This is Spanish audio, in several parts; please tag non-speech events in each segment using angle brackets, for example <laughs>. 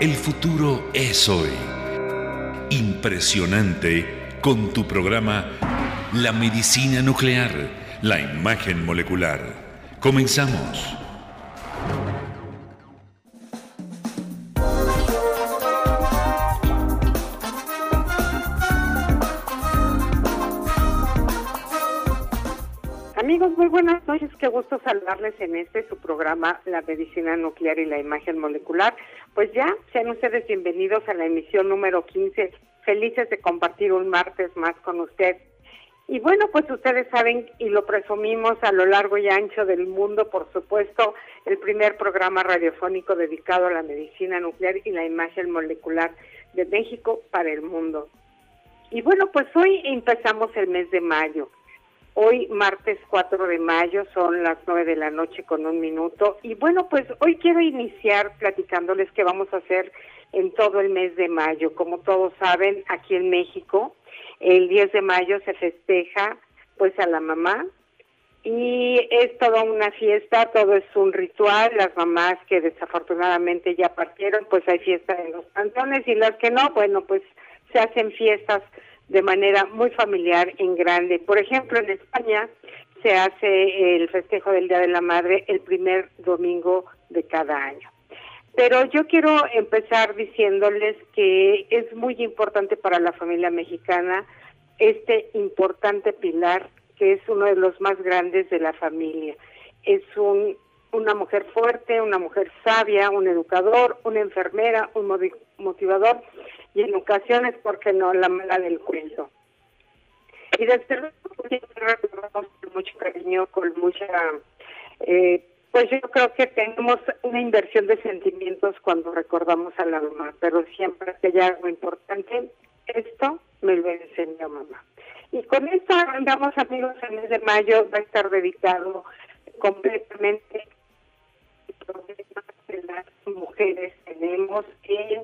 El futuro es hoy. Impresionante con tu programa La medicina nuclear, la imagen molecular. Comenzamos. Amigos, muy buenas noches. Qué gusto saludarles en este su programa La medicina nuclear y la imagen molecular. Pues ya, sean ustedes bienvenidos a la emisión número 15. Felices de compartir un martes más con usted. Y bueno, pues ustedes saben y lo presumimos a lo largo y ancho del mundo, por supuesto, el primer programa radiofónico dedicado a la medicina nuclear y la imagen molecular de México para el mundo. Y bueno, pues hoy empezamos el mes de mayo. Hoy, martes 4 de mayo, son las 9 de la noche con un minuto. Y bueno, pues hoy quiero iniciar platicándoles qué vamos a hacer en todo el mes de mayo. Como todos saben, aquí en México, el 10 de mayo se festeja pues a la mamá y es toda una fiesta, todo es un ritual. Las mamás que desafortunadamente ya partieron, pues hay fiesta en los cantones y las que no, bueno, pues se hacen fiestas de manera muy familiar en grande. Por ejemplo, en España se hace el festejo del Día de la Madre el primer domingo de cada año. Pero yo quiero empezar diciéndoles que es muy importante para la familia mexicana este importante pilar que es uno de los más grandes de la familia. Es un, una mujer fuerte, una mujer sabia, un educador, una enfermera, un motivador y en ocasiones, porque no?, la mala del cuento. Y desde luego, pues, con mucho cariño, con mucha... Eh, pues yo creo que tenemos una inversión de sentimientos cuando recordamos a la mamá, pero siempre que hay algo importante, esto me lo enseñó mamá. Y con esto andamos amigos, el mes de mayo va a estar dedicado completamente problemas que las mujeres tenemos en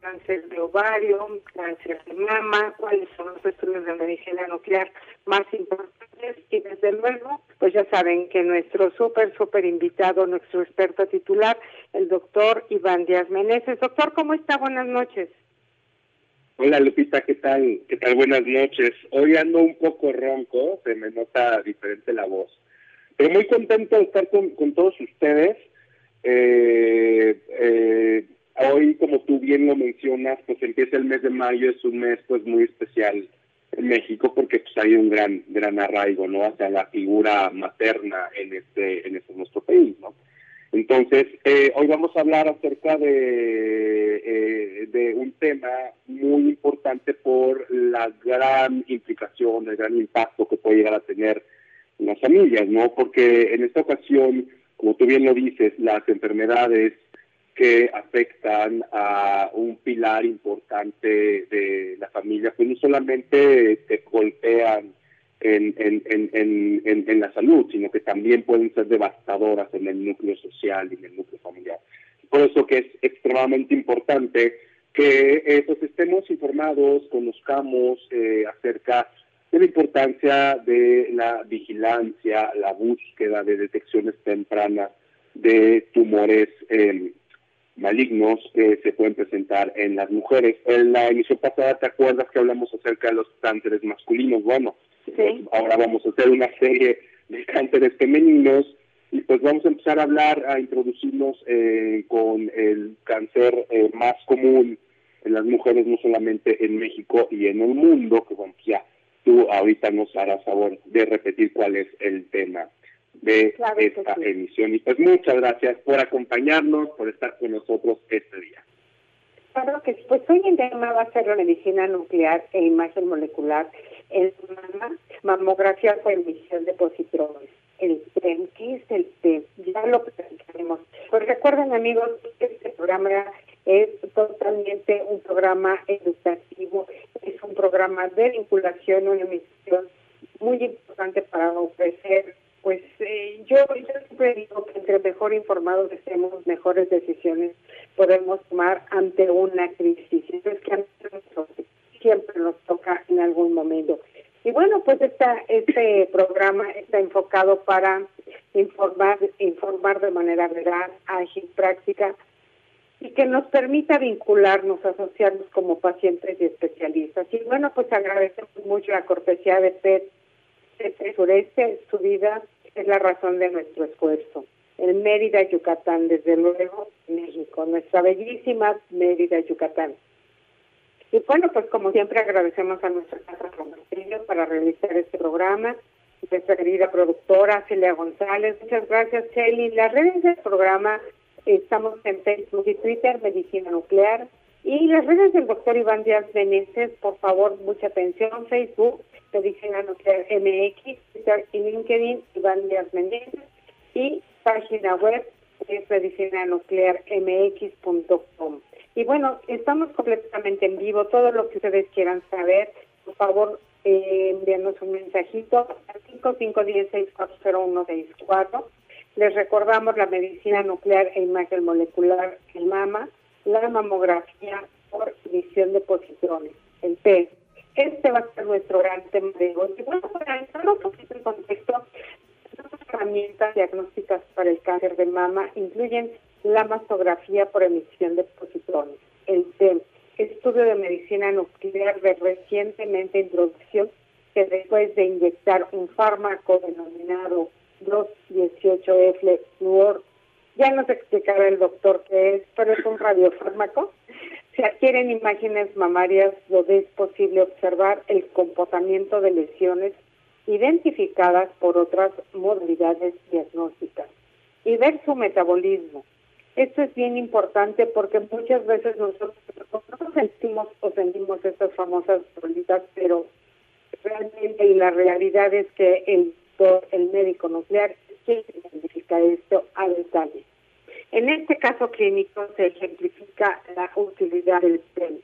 cáncer de ovario, cáncer de mama, cuáles son los estudios de medicina nuclear más importantes y desde luego, pues ya saben que nuestro súper, súper invitado, nuestro experto titular, el doctor Iván Díaz Meneses. Doctor, ¿cómo está? Buenas noches. Hola Lupita, ¿qué tal? ¿Qué tal? Buenas noches. Hoy ando un poco ronco, se me nota diferente la voz, pero muy contento de estar con, con todos ustedes. Eh, eh, Hoy, como tú bien lo mencionas, pues empieza el mes de mayo, es un mes pues muy especial en México porque pues hay un gran gran arraigo, ¿no? Hacia la figura materna en este en este nuestro país, ¿no? Entonces, eh, hoy vamos a hablar acerca de, eh, de un tema muy importante por la gran implicación, el gran impacto que puede llegar a tener en las familias, ¿no? Porque en esta ocasión, como tú bien lo dices, las enfermedades que afectan a un pilar importante de la familia, pues no solamente te golpean en, la salud, sino que también pueden ser devastadoras en el núcleo social y en el núcleo familiar. Por eso que es extremadamente importante que eh, estemos informados, conozcamos eh, acerca de la importancia de la vigilancia, la búsqueda de detecciones tempranas de tumores eh, malignos que se pueden presentar en las mujeres. En la emisión pasada, ¿te acuerdas que hablamos acerca de los cánceres masculinos? Bueno, ahora vamos a hacer una serie de cánceres femeninos y pues vamos a empezar a hablar, a introducirnos eh, con el cáncer eh, más común en las mujeres, no solamente en México y en el mundo, que bueno, ya tú ahorita nos harás favor de repetir cuál es el tema de esta emisión. Y pues muchas gracias por acompañarnos, por estar con nosotros este día. Claro que pues hoy el tema va a ser la medicina nuclear e imagen molecular en mama, mamografía con emisión de positrones. El TEM, ¿qué es el TEM? Ya lo presentaremos. Pues recuerden amigos, este programa es totalmente un programa educativo, es un programa de vinculación, una emisión muy importante para ofrecer pues eh, yo, siempre digo que entre mejor informados estemos, mejores decisiones podemos tomar ante una crisis. es que a nosotros siempre nos toca en algún momento. Y bueno, pues esta, este programa está enfocado para informar, informar de manera veraz, ágil, práctica y que nos permita vincularnos, asociarnos como pacientes y especialistas. Y bueno, pues agradecemos mucho la cortesía de PET, PET Sureste, su vida es la razón de nuestro esfuerzo. El Mérida, Yucatán, desde luego, México, nuestra bellísima Mérida, Yucatán. Y bueno, pues como siempre agradecemos a nuestra casa para realizar este programa, nuestra querida productora Celia González. Muchas gracias, Shelly. Las redes del programa estamos en Facebook y Twitter, Medicina Nuclear. Y las redes del doctor Iván Díaz Meneses, por favor, mucha atención. Facebook, Medicina Nuclear MX, Twitter y LinkedIn, Iván Díaz Meneses. Y página web es medicinanuclearmx.com. Y bueno, estamos completamente en vivo. Todo lo que ustedes quieran saber, por favor, eh, envíanos un mensajito al 5516-40164. Les recordamos la medicina nuclear e imagen molecular, el MAMA, la mamografía por visión de posiciones, el PET. Este va a ser nuestro gran tema de hoy. Y bueno, para entrar un poquito en contexto, las herramientas diagnósticas para el cáncer de mama incluyen la mastografía por emisión de positrones, el TEM, estudio de medicina nuclear de recientemente introducción que después de inyectar un fármaco denominado 218F fluor, ya nos explicará el doctor qué es, pero es un radiofármaco. Se adquieren imágenes mamarias donde es posible observar el comportamiento de lesiones identificadas por otras modalidades diagnósticas y ver su metabolismo. Esto es bien importante porque muchas veces nosotros no sentimos o sentimos estas famosas bolitas, pero realmente y la realidad es que el, el médico nuclear que identifica esto a detalle. En este caso clínico se ejemplifica la utilidad del PEN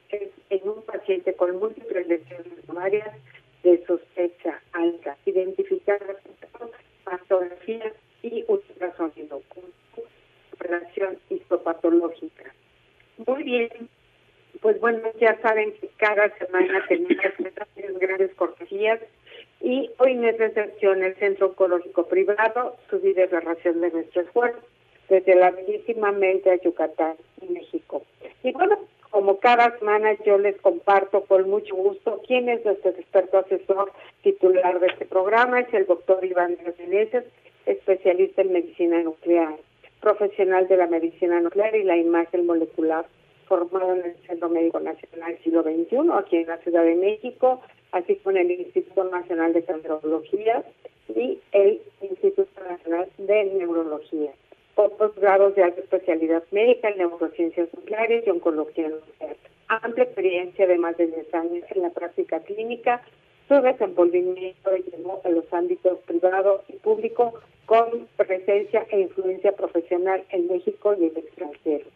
en un paciente con múltiples lesiones mamarias de sospecha alta, identificar mastografía y ultrasonido relación histopatológica. Muy bien, pues bueno, ya saben que cada semana tenemos <laughs> grandes cortesías y hoy no es excepción el Centro Oncológico Privado, su ración de nuestro esfuerzo, desde la bellísima mente a Yucatán, México. Y bueno, como cada semana yo les comparto con mucho gusto quién es nuestro experto asesor titular de este programa, es el doctor Iván Meneses, especialista en medicina nuclear profesional de la medicina nuclear y la imagen molecular, formado en el Centro Médico Nacional Siglo XXI, aquí en la Ciudad de México, así como en el Instituto Nacional de Cancerología y el Instituto Nacional de Neurología, por posgrados de alta especialidad médica en neurociencias nucleares y oncología nuclear. Amplia experiencia de más de 10 años en la práctica clínica, su desenvolvimiento llegó a los ámbitos privado y público con presencia e influencia profesional en México y el extranjero.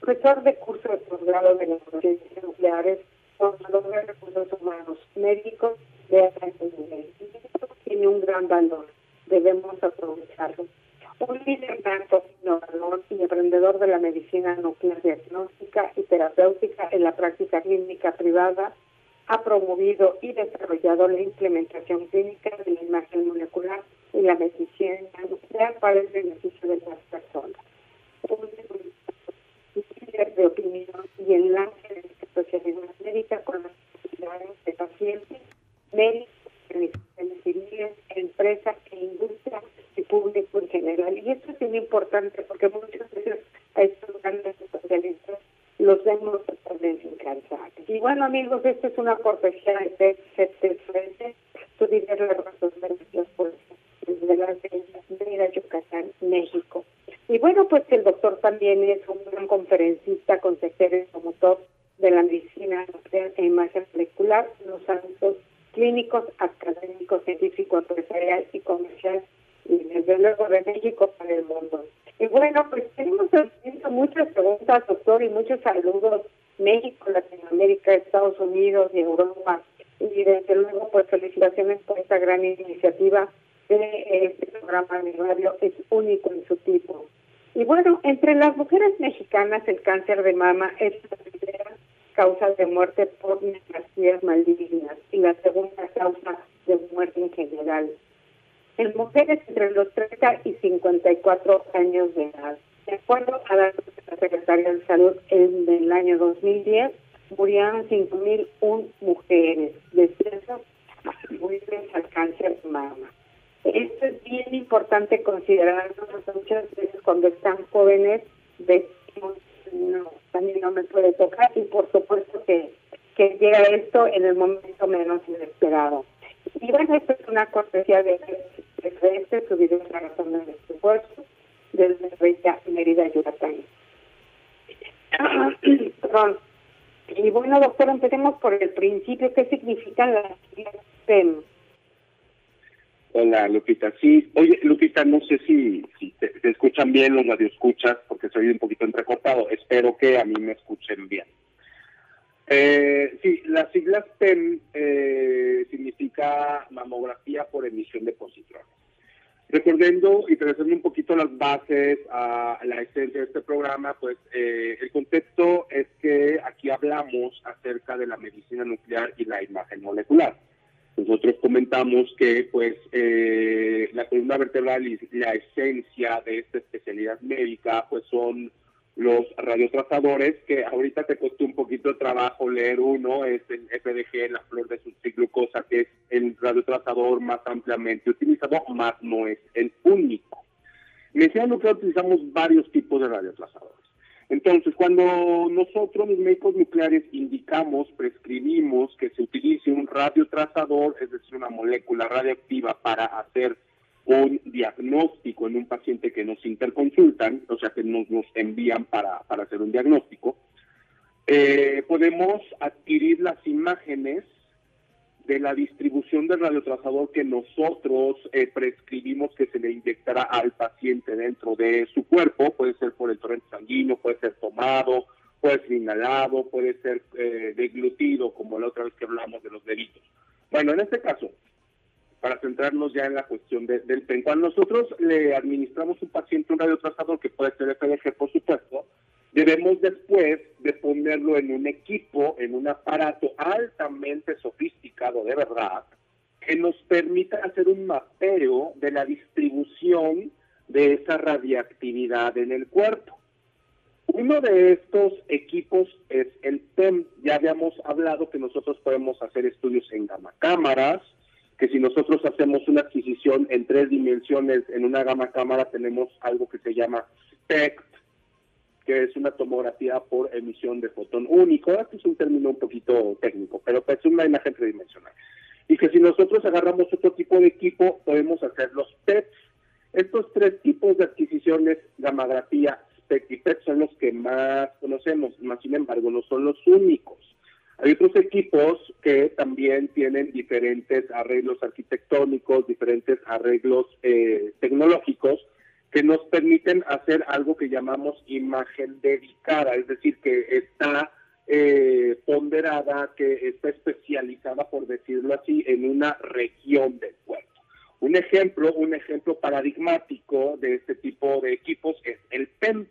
Profesor de curso de posgrado de neurociencias nucleares, formador de recursos humanos médicos de alto nivel. Tiene un gran valor, debemos aprovecharlo. Un líder tanto innovador y emprendedor de la medicina nuclear diagnóstica y terapéutica en la práctica clínica privada, ha promovido y desarrollado la implementación clínica de la imagen molecular y la medicina nuclear para el beneficio de las personas. Un líder de opinión y enlace de esta especialidad médica con las necesidades de pacientes, médicos, empresas e industria y público en general. Y esto es muy importante porque muchas veces a estos grandes especialistas los vemos Y bueno, amigos, esta es una cortesía de frente. La razón de las desde la de Yucatán, México. Y bueno, pues el doctor también es un gran conferencista, consejero y promotor de la medicina nuclear e imagen molecular los ámbitos clínicos, académicos, científico, empresarial y comercial, desde luego de México para el mundo. Y bueno, pues tenemos muchas preguntas, doctor, y muchos saludos. México, Latinoamérica, Estados Unidos y Europa. Y desde luego, pues felicitaciones por esta gran iniciativa de este programa de radio. Es único en su tipo. Y bueno, entre las mujeres mexicanas el cáncer de mama es la primera causa de muerte por neoplasias malignas y la segunda causa de muerte en general en mujeres entre los 30 y 54 años de edad. De acuerdo a datos Secretaría de Salud en el año 2010 murieron 5.001 mujeres de esas atribuibles al cáncer de mama. Esto es bien importante considerar muchas veces cuando están jóvenes decimos no, también no me puede tocar y por supuesto que, que llega esto en el momento menos inesperado. Y bueno, esto es una cortesía de, de este, su video La razón de nuestro esfuerzo, desde Mérida, Yucatán. <coughs> Perdón. Y bueno, doctor, empecemos por el principio. ¿Qué significan las STEM? Hola, Lupita. Sí, oye, Lupita, no sé si, si te, escuchan bien los radioescuchas, porque soy un poquito entrecortado. Espero que a mí me escuchen bien. Eh, sí, las siglas PEM eh, significa mamografía por emisión de positrones. Recordando y trazando un poquito las bases a la esencia de este programa, pues eh, el contexto es que aquí hablamos acerca de la medicina nuclear y la imagen molecular. Nosotros comentamos que pues eh, la columna vertebral y la esencia de esta especialidad médica pues son los radiotrazadores, que ahorita te costó un poquito de trabajo leer uno, es el FDG, la flor de sucriglucosa, que es el radiotrazador más ampliamente utilizado, más no es el único. En nuclear utilizamos varios tipos de radiotrazadores. Entonces, cuando nosotros los médicos nucleares indicamos, prescribimos que se utilice un radiotrazador, es decir, una molécula radioactiva para hacer un diagnóstico en un paciente que nos interconsultan, o sea, que nos, nos envían para, hacer un diagnóstico, eh, podemos adquirir las imágenes de la distribución del radiotrazador que nosotros eh, prescribimos que se le inyectará al paciente dentro de su cuerpo, puede ser por el torrente sanguíneo, puede ser tomado, puede ser inhalado, puede ser eh, deglutido, como la otra vez que hablamos de los deditos. Bueno, en este caso, para centrarnos ya en la cuestión del PEN, cuando nosotros le administramos un paciente un radiotrazador, que puede ser FDG, por supuesto, Debemos después de ponerlo en un equipo, en un aparato altamente sofisticado de verdad, que nos permita hacer un mapeo de la distribución de esa radiactividad en el cuerpo. Uno de estos equipos es el PEM. Ya habíamos hablado que nosotros podemos hacer estudios en gamma cámaras, que si nosotros hacemos una adquisición en tres dimensiones en una gama cámara tenemos algo que se llama SPECT, que es una tomografía por emisión de fotón único. Este es un término un poquito técnico, pero pues es una imagen tridimensional. Y que si nosotros agarramos otro tipo de equipo, podemos hacer los PETs. Estos tres tipos de adquisiciones, gamografía, SPEC y PET, son los que más conocemos, más sin embargo, no son los únicos. Hay otros equipos que también tienen diferentes arreglos arquitectónicos, diferentes arreglos eh, tecnológicos, que nos permiten hacer algo que llamamos imagen dedicada, es decir, que está eh, ponderada, que está especializada, por decirlo así, en una región del cuerpo. Un ejemplo, un ejemplo paradigmático de este tipo de equipos es el PEM,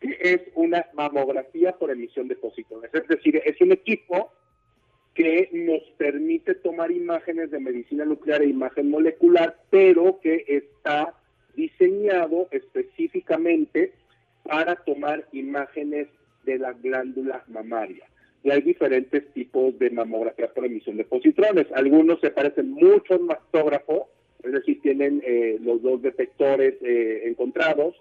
es una mamografía por emisión de positrones. Es decir, es un equipo que nos permite tomar imágenes de medicina nuclear e imagen molecular, pero que está diseñado específicamente para tomar imágenes de la glándula mamaria. Y hay diferentes tipos de mamografía por emisión de positrones. Algunos se parecen mucho al mastógrafo, es decir, tienen eh, los dos detectores eh, encontrados.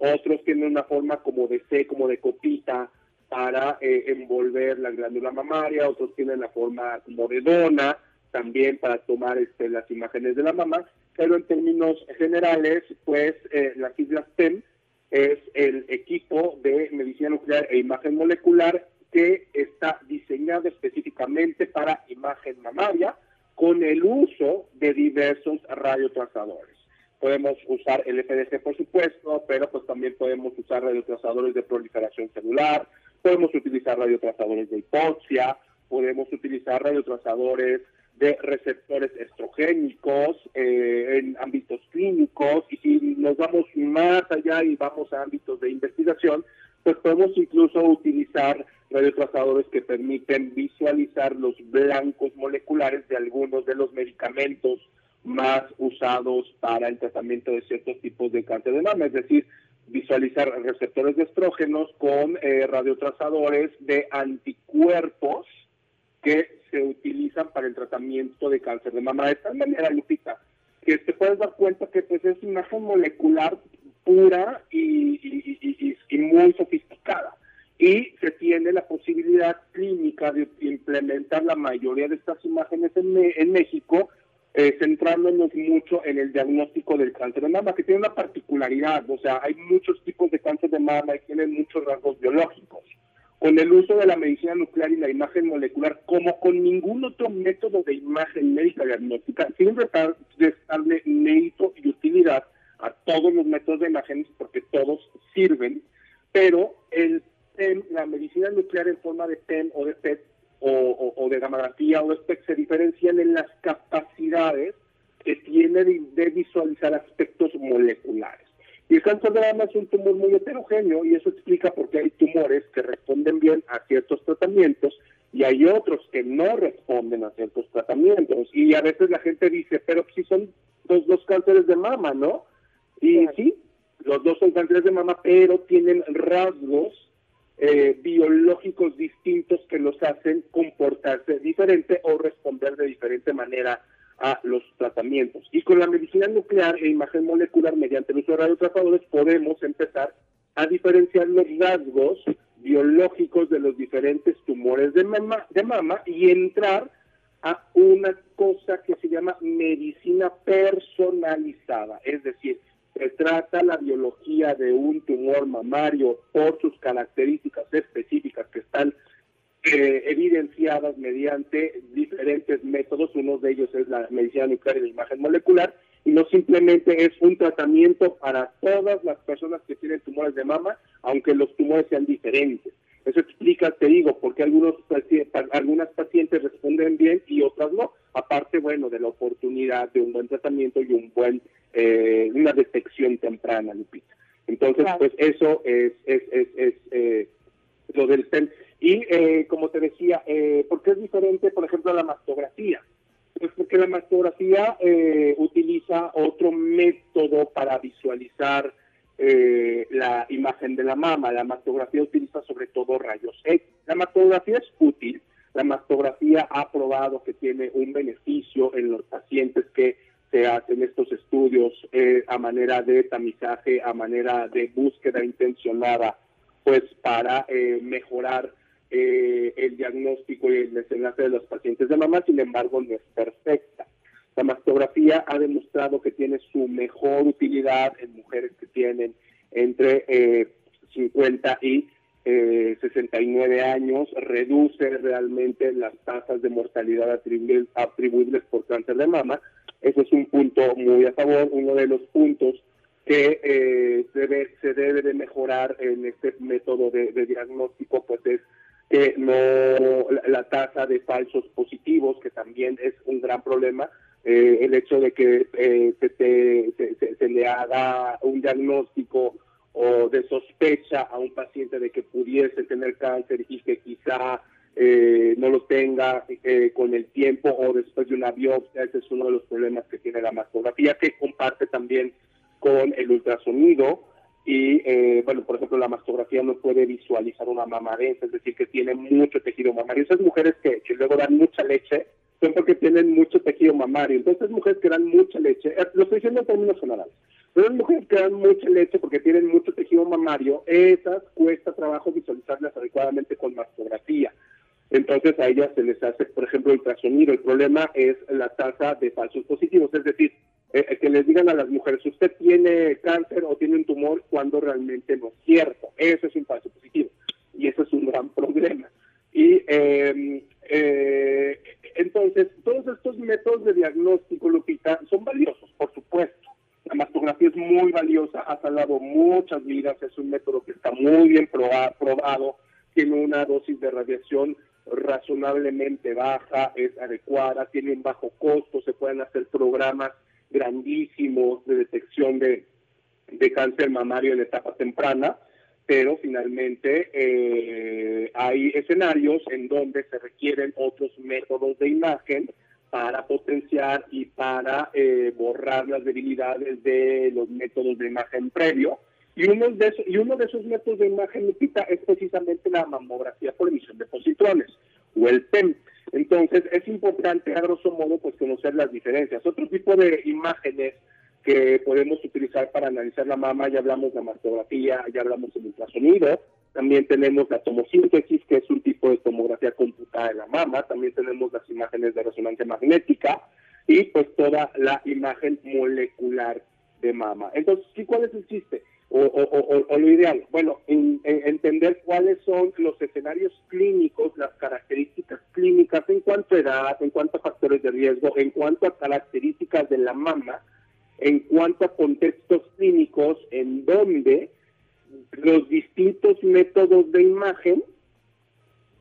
Otros tienen una forma como de C, como de copita, para eh, envolver la glándula mamaria. Otros tienen la forma como de dona, también para tomar este, las imágenes de la mama pero en términos generales, pues eh, las Islas TEM es el equipo de medicina nuclear e imagen molecular que está diseñado específicamente para imagen mamaria con el uso de diversos radiotrazadores. Podemos usar el FDC, por supuesto, pero pues también podemos usar radiotrazadores de proliferación celular, podemos utilizar radiotrazadores de hipoxia, podemos utilizar radiotrazadores de receptores estrogénicos eh, en ámbitos clínicos y si nos vamos más allá y vamos a ámbitos de investigación, pues podemos incluso utilizar radiotrazadores que permiten visualizar los blancos moleculares de algunos de los medicamentos más usados para el tratamiento de ciertos tipos de cáncer de mama, es decir, visualizar receptores de estrógenos con eh, radiotrazadores de anticuerpos que se utilizan para el tratamiento de cáncer de mama. De tal manera, Lupita, que te puedes dar cuenta que pues, es una imagen molecular pura y, muy sofisticada. Y se tiene la posibilidad clínica de implementar la mayoría de estas imágenes en, en México eh, centrándonos mucho en el diagnóstico del cáncer de mama, que tiene una particularidad, o sea, hay muchos tipos de cáncer de mama y tienen muchos rasgos biológicos. Con el uso de la medicina nuclear y la imagen molecular, como con ningún otro método de imagen médica diagnóstica, sin restarle mérito y utilidad a todos los métodos de imágenes, porque todos sirven, pero el la medicina nuclear en forma de PEM o de PET o, de gamografía o SPEC se diferencian en las capacidades que tiene de, visualizar aspectos moleculares. Y el cáncer de mama es un tumor muy heterogéneo y eso explica por qué hay tumores que responden bien a ciertos tratamientos y hay otros que no responden a ciertos tratamientos. Y a veces la gente dice, pero si son dos, dos cánceres de mama, ¿no? Y sí, los dos son cánceres de mama, pero tienen rasgos eh, biológicos distintos que los hacen comportarse diferente o responder de diferente manera a los tratamientos. Y con la medicina nuclear e imagen molecular mediante el uso de radiotratadores podemos empezar a diferenciar los rasgos biológicos de los diferentes tumores de de mama y entrar a una cosa que se llama medicina personalizada, es decir, se trata la biología de un tumor mamario por sus características específicas que están eh, evidenciadas mediante diferentes métodos. Uno de ellos es la medicina nuclear y la imagen molecular. Y no simplemente es un tratamiento para todas las personas que tienen tumores de mama, aunque los tumores sean diferentes. Eso explica, te digo, por qué algunos, algunas pacientes responden bien y otras no. Aparte, bueno, de la oportunidad de un buen tratamiento y un buen eh, una detección temprana, Lupita. Entonces, pues eso es, es, es, eh, lo del STEM. Y eh, como te decía, eh, ¿por qué es diferente, por ejemplo, a la mastografía? Pues porque la mastografía utiliza otro método para visualizar la imagen de la mama. La mastografía utiliza sobre todo rayos X. La mastografía es útil. La mastografía ha probado que tiene un beneficio en los pacientes que se hacen estos estudios eh, a manera de tamizaje, a manera de búsqueda intencionada, pues para eh, mejorar eh, el diagnóstico y el desenlace de los pacientes de mamá, sin embargo no es perfecta. La mastografía ha demostrado que tiene su mejor utilidad en mujeres que tienen entre 50 y 69 años, reduce realmente las tasas de mortalidad atribuibles por cáncer de mama, ese es un punto muy a favor, uno de los puntos que eh, debe, se debe de mejorar en este método de, diagnóstico, pues es que no la, tasa de falsos positivos, que también es un gran problema, eh, el hecho de que eh, se, se, le haga un diagnóstico o de sospecha a un paciente de que pudiese tener cáncer y que quizá eh, no lo tenga eh, con el tiempo o después de una biopsia. Ese es uno de los problemas que tiene la mastografía, que comparte también con el ultrasonido. Y, eh, bueno, por ejemplo, la mastografía no puede visualizar una mamadez, es decir, que tiene mucho tejido mamario. Esas mujeres que, luego dan mucha leche son porque tienen mucho tejido mamario. Entonces, mujeres que dan mucha leche, lo estoy diciendo en términos generales, pero las mujeres que dan mucha leche porque tienen mucho tejido mamario, esas cuesta trabajo visualizarlas adecuadamente con mastografía. Entonces a ellas se les hace, por ejemplo, ultrasonido. El problema es la tasa de falsos positivos, es decir, eh, que les digan a las mujeres, usted tiene cáncer o tiene un tumor cuando realmente no es cierto. Eso es un falso positivo y eso es un gran problema. Y em, eh, entonces, todos estos métodos de diagnóstico, Lupita, son valiosos, por supuesto. La mastografía es muy valiosa, ha salvado muchas vidas, es un método que está muy bien probado, tiene una dosis de radiación razonablemente baja, es adecuada, tiene un bajo costo, se pueden hacer programas grandísimos de detección de, cáncer mamario en etapa temprana, pero finalmente eh, hay escenarios en donde se requieren otros métodos de imagen para potenciar y para eh, borrar las debilidades de los métodos de imagen previo Y uno de esos, métodos de imagen, es precisamente la mamografía por emisión de positrones, o el PEM. Entonces, es importante, a grosso modo, pues conocer las diferencias. Otro tipo de imágenes que podemos utilizar para analizar la mama, ya hablamos de mastografía, ya hablamos de ultrasonido, también tenemos la tomosíntesis, que es un tipo de tomografía computada de la mama, también tenemos las imágenes de resonancia magnética y pues toda la imagen molecular de mama. Entonces, ¿sí cuál es? O, lo ideal, bueno, entender cuáles son los escenarios clínicos, las características clínicas en cuanto a edad, en cuanto a factores de riesgo, en cuanto a características de la mama, en cuanto a contextos clínicos en donde los distintos métodos de imagen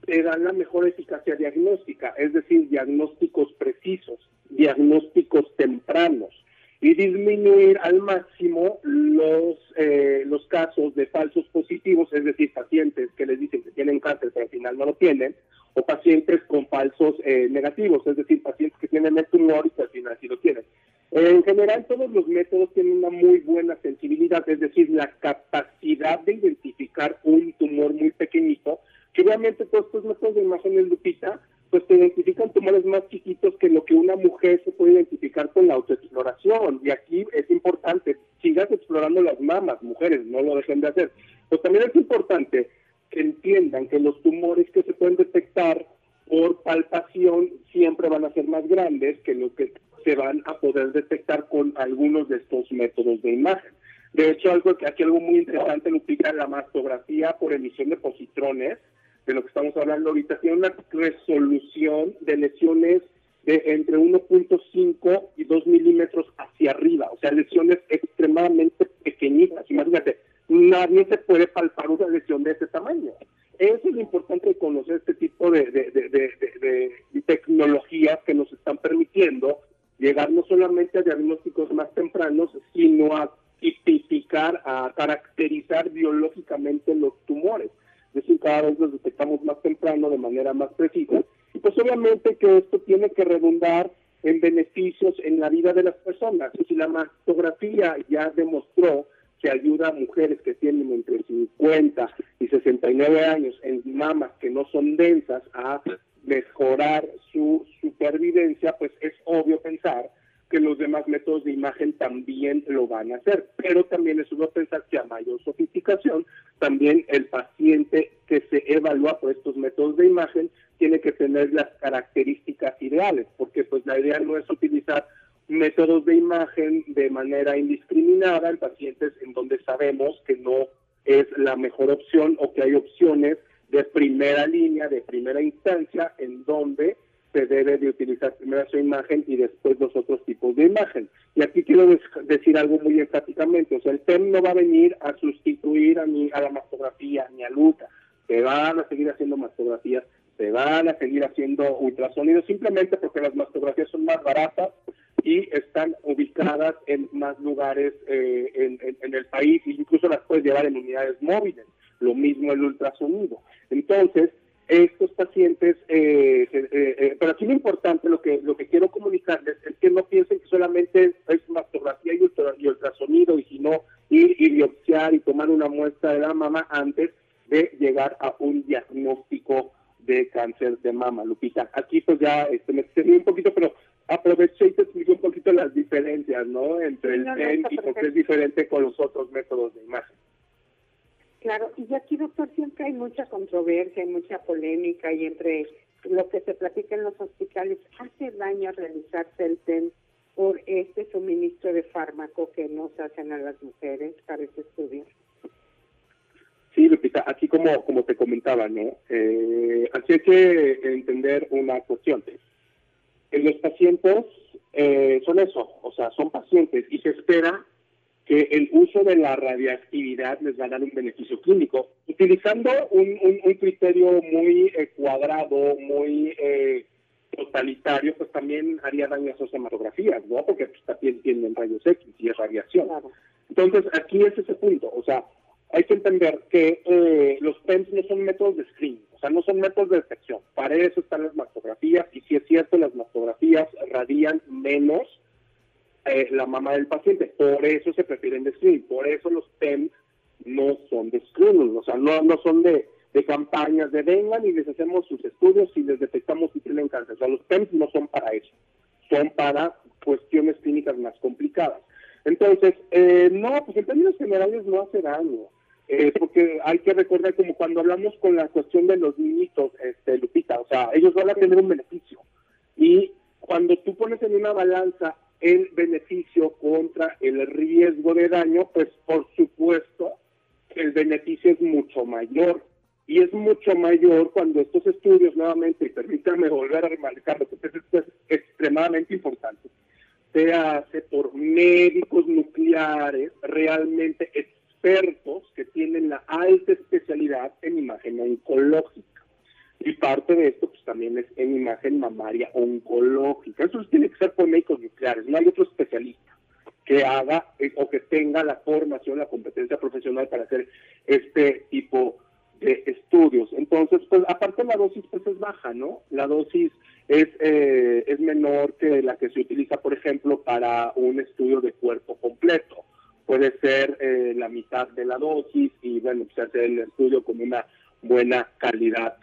te dan la mejor eficacia diagnóstica, es decir, diagnósticos precisos, diagnósticos tempranos y disminuir al máximo los, eh, los casos de falsos positivos, es decir, pacientes que les dicen que tienen cáncer pero al final no lo tienen, o pacientes con falsos eh, negativos, es decir, pacientes que tienen el tumor y que al final sí lo tienen. En general, todos los métodos tienen una muy buena sensibilidad, es decir, la capacidad de identificar un tumor muy pequeñito, que obviamente todos estos métodos de imágenes Lupita, pues te identifican tumores más chiquitos que lo que una mujer se puede identificar con la autoexploración. Y aquí es importante, sigas explorando las mamas, mujeres, no lo dejen de hacer. Pero también es importante que entiendan que los tumores que se pueden detectar por palpación siempre van a ser más grandes que lo que se van a poder detectar con algunos de estos métodos de imagen. De hecho, algo que aquí algo muy interesante, Lupita, la mastografía por emisión de positrones, de lo que estamos hablando ahorita, tiene una resolución de lesiones de entre 1.5 y 2 milímetros hacia arriba, o sea, lesiones extremadamente pequeñitas. Imagínate, nadie se puede palpar una lesión de ese tamaño. Eso es lo importante de conocer este tipo de, de, de tecnologías que nos están permitiendo llegar no solamente a diagnósticos más tempranos, sino a tipificar, a caracterizar biológicamente los tumores. Es decir, cada vez los detectamos más temprano de manera más precisa. Y pues obviamente que esto tiene que redundar en beneficios en la vida de las personas. Y si la mastografía ya demostró que ayuda a mujeres que tienen entre 50 y 69 años en mamas que no son densas a mejorar su supervivencia, pues es obvio pensar que los demás métodos de imagen también lo van a hacer. Pero también es obvio pensar que a mayor sofisticación, también el paciente que se evalúa por estos métodos de imagen tiene que tener las características ideales, porque pues la idea no es utilizar métodos de imagen de manera indiscriminada en pacientes en donde sabemos que no es la mejor opción o que hay opciones de primera línea, de primera instancia, en donde se debe de utilizar primero su imagen y después los otros tipos de imagen. Y aquí quiero decir algo muy enfáticamente, o sea, el TEM no va a venir a sustituir a, mi, a la mastografía ni a LUCA, se van a seguir haciendo mastografías, se van a seguir haciendo ultrasonidos, simplemente porque las mastografías son más baratas y están ubicadas en más lugares eh, en, en el país, e incluso las puedes llevar en unidades móviles, lo mismo el ultrasonido. Entonces, estos pacientes, eh, eh, eh, pero aquí lo importante, lo que lo que quiero comunicarles es que no piensen que solamente es mastografía y, ultrasonido y sino ir y biopsiar y tomar una muestra de la mama antes de llegar a un diagnóstico de cáncer de mama, Lupita. Aquí pues ya este, me extendí un poquito, pero aproveché y te expliqué un poquito las diferencias, ¿no? Entre el TEN y por qué es diferente con los otros métodos de imagen. Claro, y aquí, doctor, siempre hay mucha controversia, hay mucha polémica y entre lo que se platica en los hospitales, ¿hace daño realizarse el TEN por este suministro de fármaco que nos hacen a las mujeres para este estudio? Sí, Lupita, aquí como, como te comentaba, ¿no? Eh, así hay que entender una cuestión. Los pacientes eh, son eso, o sea, son pacientes y se espera que el uso de la radiactividad les va a dar un beneficio clínico. Utilizando un, criterio muy eh, cuadrado, muy eh, totalitario, pues también haría daño a sus hematografías, ¿no? Porque pues, también tienen rayos X y es radiación. Entonces, aquí es ese punto. O sea, hay que entender que eh, los PEMS no son métodos de screening, o sea, no son métodos de detección. Para eso están las mastografías, y si es cierto, las mastografías radian menos eh, la mamá del paciente. Por eso se prefieren describir, por eso los PEM no son de screening, o sea, no, no son de, de campañas de vengan y les hacemos sus estudios y les detectamos si tienen cáncer. O sea, los PEMS no son para eso, son para cuestiones clínicas más complicadas. Entonces, eh, no, pues en términos generales no hace daño. Eh, porque hay que recordar como cuando hablamos con la cuestión de los niñitos, este, Lupita, o sea, ellos van a tener un beneficio. Y cuando tú pones en una balanza el beneficio contra el riesgo de daño, pues por supuesto el beneficio es mucho mayor. Y es mucho mayor cuando estos estudios, nuevamente, y permítanme volver a remarcarlo, porque esto es extremadamente importante, se hace por médicos nucleares realmente expertos que tienen la alta especialidad en imagen oncológica. Y parte de esto pues también es en imagen mamaria oncológica. Eso tiene que ser por médicos nucleares, no hay otro especialista que haga eh, o que tenga la formación, la competencia profesional para hacer este tipo de estudios. Entonces, pues aparte la dosis pues es baja, ¿no? La dosis es, eh, es menor que la que se utiliza, por ejemplo, para un estudio de cuerpo completo. Puede ser eh, la mitad de la dosis y, bueno, se hace el estudio con una buena calidad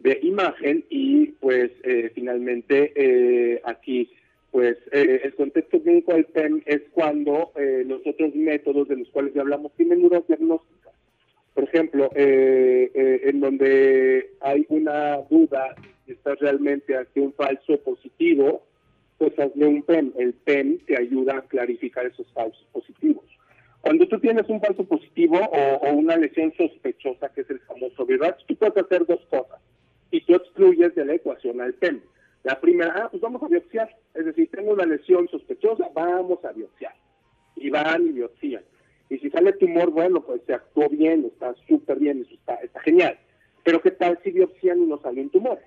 de imagen y, pues, eh, finalmente aquí, pues, el contexto clínico del PEM es cuando los otros métodos de los cuales ya hablamos tienen dudas diagnósticas. Por ejemplo, en donde hay una duda estás realmente ante un falso positivo, pues hazle un PEM. El PEM te ayuda a clarificar esos falsos positivos. Cuando tú tienes un falso positivo o, una lesión sospechosa, que es el famoso ¿verdad? tú puedes hacer dos cosas y tú excluyes de la ecuación al PEM. La primera, ah, pues vamos a biopsiar. Es decir, tengo una lesión sospechosa, vamos a biopsiar. Y van y biopsian. Y si sale tumor, bueno, pues se actuó bien, está súper bien, eso está, está genial. Pero ¿qué tal si biopsian y no sale un tumor?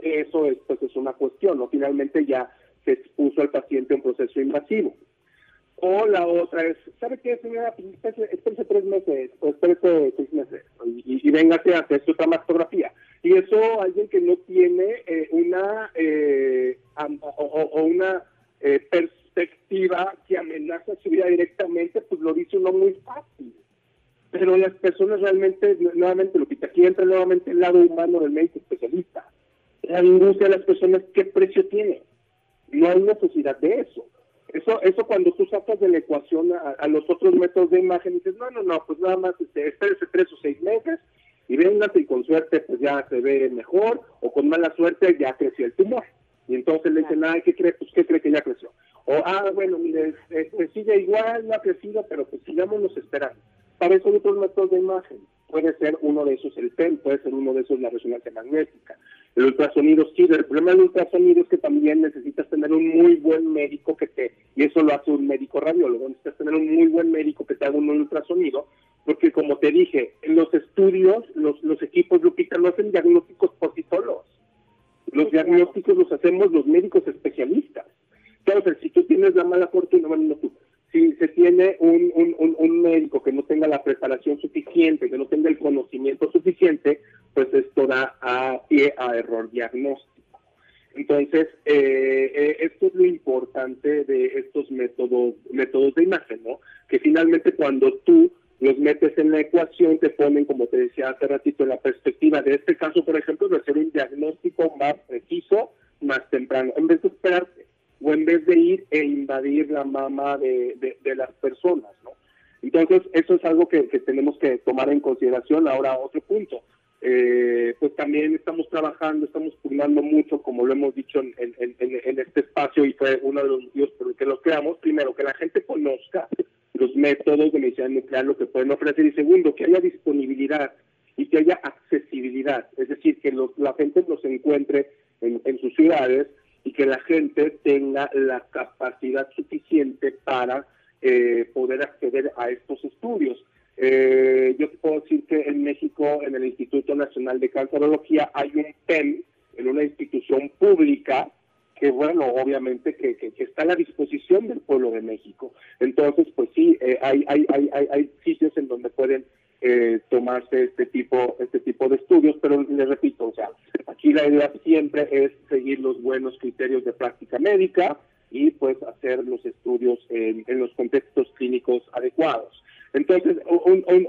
eso es, pues es una cuestión, ¿no? Finalmente ya se expuso al paciente un proceso invasivo. O la otra es, ¿sabe qué, señora? Pues espérese, tres meses, o espérese seis meses, y, y véngase a hacer su otra mastografía. Y eso alguien que no tiene eh, una eh, o, una eh, perspectiva que amenaza su vida directamente, pues lo dice uno muy fácil. Pero las personas realmente, nuevamente, lo que aquí entra nuevamente el lado humano del médico especialista la industria de las personas, ¿qué precio tiene? No hay necesidad de eso. Eso, eso cuando tú sacas de la ecuación a, los otros métodos de imagen, dices, no, no, no, pues nada más este, espérese tres o seis meses y véngase y con suerte pues ya se ve mejor o con mala suerte ya creció el tumor. Y entonces le dicen, ay, ¿qué cree? Pues, ¿qué cree que ya creció? O, ah, bueno, mire, pues sigue igual, no ha crecido, pero pues sigámonos esperando. Para eso hay otros métodos de imagen. Puede ser uno de esos el PEN, puede ser uno de esos la resonancia magnética. El ultrasonido sí, el problema del ultrasonido es que también necesitas tener un muy buen médico que te, y eso lo hace un médico radiólogo, necesitas tener un muy buen médico que te haga un ultrasonido, porque como te dije, en los estudios, los, los equipos Lupita no hacen diagnósticos por sí solos. Los diagnósticos los hacemos los médicos especialistas. Entonces, si tú tienes la mala fortuna, bueno, no tú, si se tiene un, un, un, médico que no tenga la preparación suficiente, que no tenga el conocimiento suficiente, pues esto da a pie a error diagnóstico. Entonces, eh, eh, esto es lo importante de estos métodos, métodos de imagen, ¿no? Que finalmente cuando tú los metes en la ecuación te ponen, como te decía hace ratito, en la perspectiva de este caso, por ejemplo, de hacer un diagnóstico más preciso, más temprano, en vez de esperarte o en vez de ir e invadir la mama de, de, las personas, ¿no? Entonces, eso es algo que, tenemos que tomar en consideración. Ahora, otro punto. Eh, pues también estamos trabajando, estamos pugnando mucho, como lo hemos dicho en, en, este espacio, y fue uno de los motivos por los que los creamos. Primero, que la gente conozca los métodos de medicina nuclear, lo que pueden ofrecer, y segundo, que haya disponibilidad y que haya accesibilidad, es decir, que la gente los encuentre en sus ciudades que la gente tenga la capacidad suficiente para eh, poder acceder a estos estudios. Eh, yo puedo decir que en México, en el Instituto Nacional de Cancerología, hay un PEM en una institución pública que, bueno, obviamente que, está a la disposición del pueblo de México. Entonces, pues sí, eh, hay, hay, hay, hay sitios en donde pueden eh, tomarse este tipo, este tipo de estudios, pero les repito, o sea, aquí la idea siempre es seguir los buenos criterios de práctica médica y pues hacer los estudios en, los contextos clínicos adecuados. Entonces,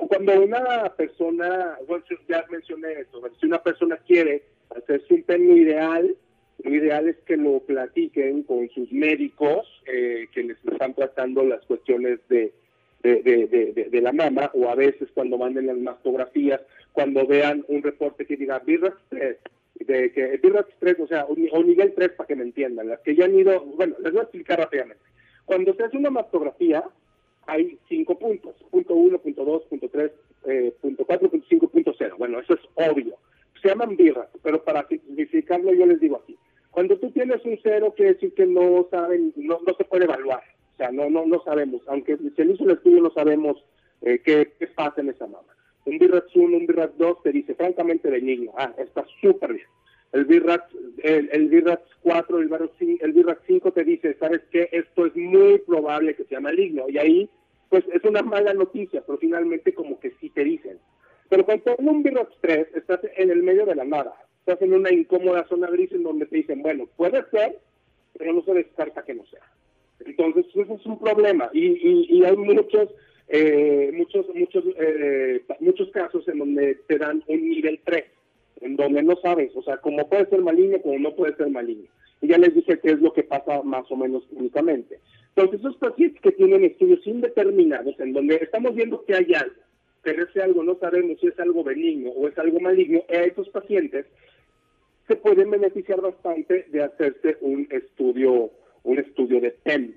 cuando una persona, bueno, ya mencioné eso, si una persona quiere hacerse un PEN, lo ideal, lo ideal es que lo platiquen con sus médicos eh, que les están tratando las cuestiones de, de, la mama, o a veces cuando manden las mastografías, cuando vean un reporte que diga BIRAX 3, de que BIRAX 3, o sea, o nivel 3 para que me entiendan, las que ya han ido, bueno, les voy a explicar rápidamente. Cuando se hace una mastografía, hay cinco puntos, punto uno, punto dos, punto tres, eh, punto cuatro, punto cinco, punto cero. Bueno, eso es obvio. Se llaman birras, pero para simplificarlo yo les digo así. Cuando tú tienes un cero, quiere decir que no saben, no, no se puede evaluar. O sea, no, no, no sabemos. Aunque se hizo el estudio, no sabemos eh, qué, qué, pasa en esa mama. Un BIRATS 1, un BIRATS 2 te dice francamente benigno. Ah, está súper bien. El BIRATS, el, el 4, el BIRATS, 5 te dice, ¿sabes qué? Esto es muy probable que sea maligno. Y ahí, pues es una mala noticia, pero finalmente como que sí te dicen. Pero cuando en un BIRATS 3 estás en el medio de la nada. Estás en una incómoda zona gris en donde te dicen, bueno, puede ser, pero no se descarta que no sea. Entonces, eso es un problema. Y, y, hay muchos, eh, muchos, muchos, eh, muchos casos en donde te dan un nivel 3 en donde no sabes, o sea, como puede ser maligno, como no puede ser maligno. Y ya les dije qué es lo que pasa más o menos únicamente. Entonces, esos pacientes que tienen estudios indeterminados, en donde estamos viendo que hay algo, pero ese algo no sabemos si es algo benigno o es algo maligno, a esos pacientes se pueden beneficiar bastante de hacerse un estudio, un estudio de PEM.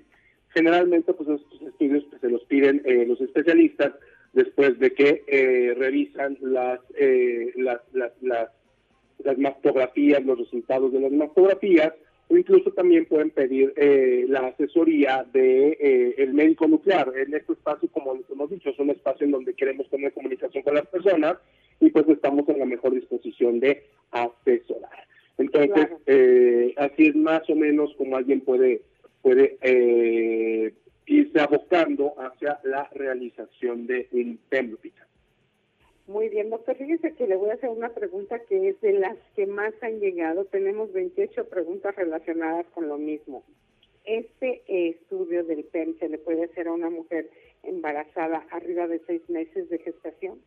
Generalmente, pues estos estudios pues, se los piden eh, los especialistas después de que eh, revisan las, eh, las, las, las, mastografías, los resultados de las mastografías, o incluso también pueden pedir eh, la asesoría de el médico nuclear. En este espacio, como les hemos dicho, es un espacio en donde queremos tener comunicación con las personas y pues estamos en la mejor disposición de asesorar. Entonces, así es más o menos como alguien puede puede irse abocando hacia la realización de un PEMLUPITA. Muy bien, doctor. Fíjese que le voy a hacer una pregunta que es de las que más han llegado. Tenemos 28 preguntas relacionadas con lo mismo. ¿Este estudio del PEM se le puede hacer a una mujer embarazada arriba de seis meses de gestación?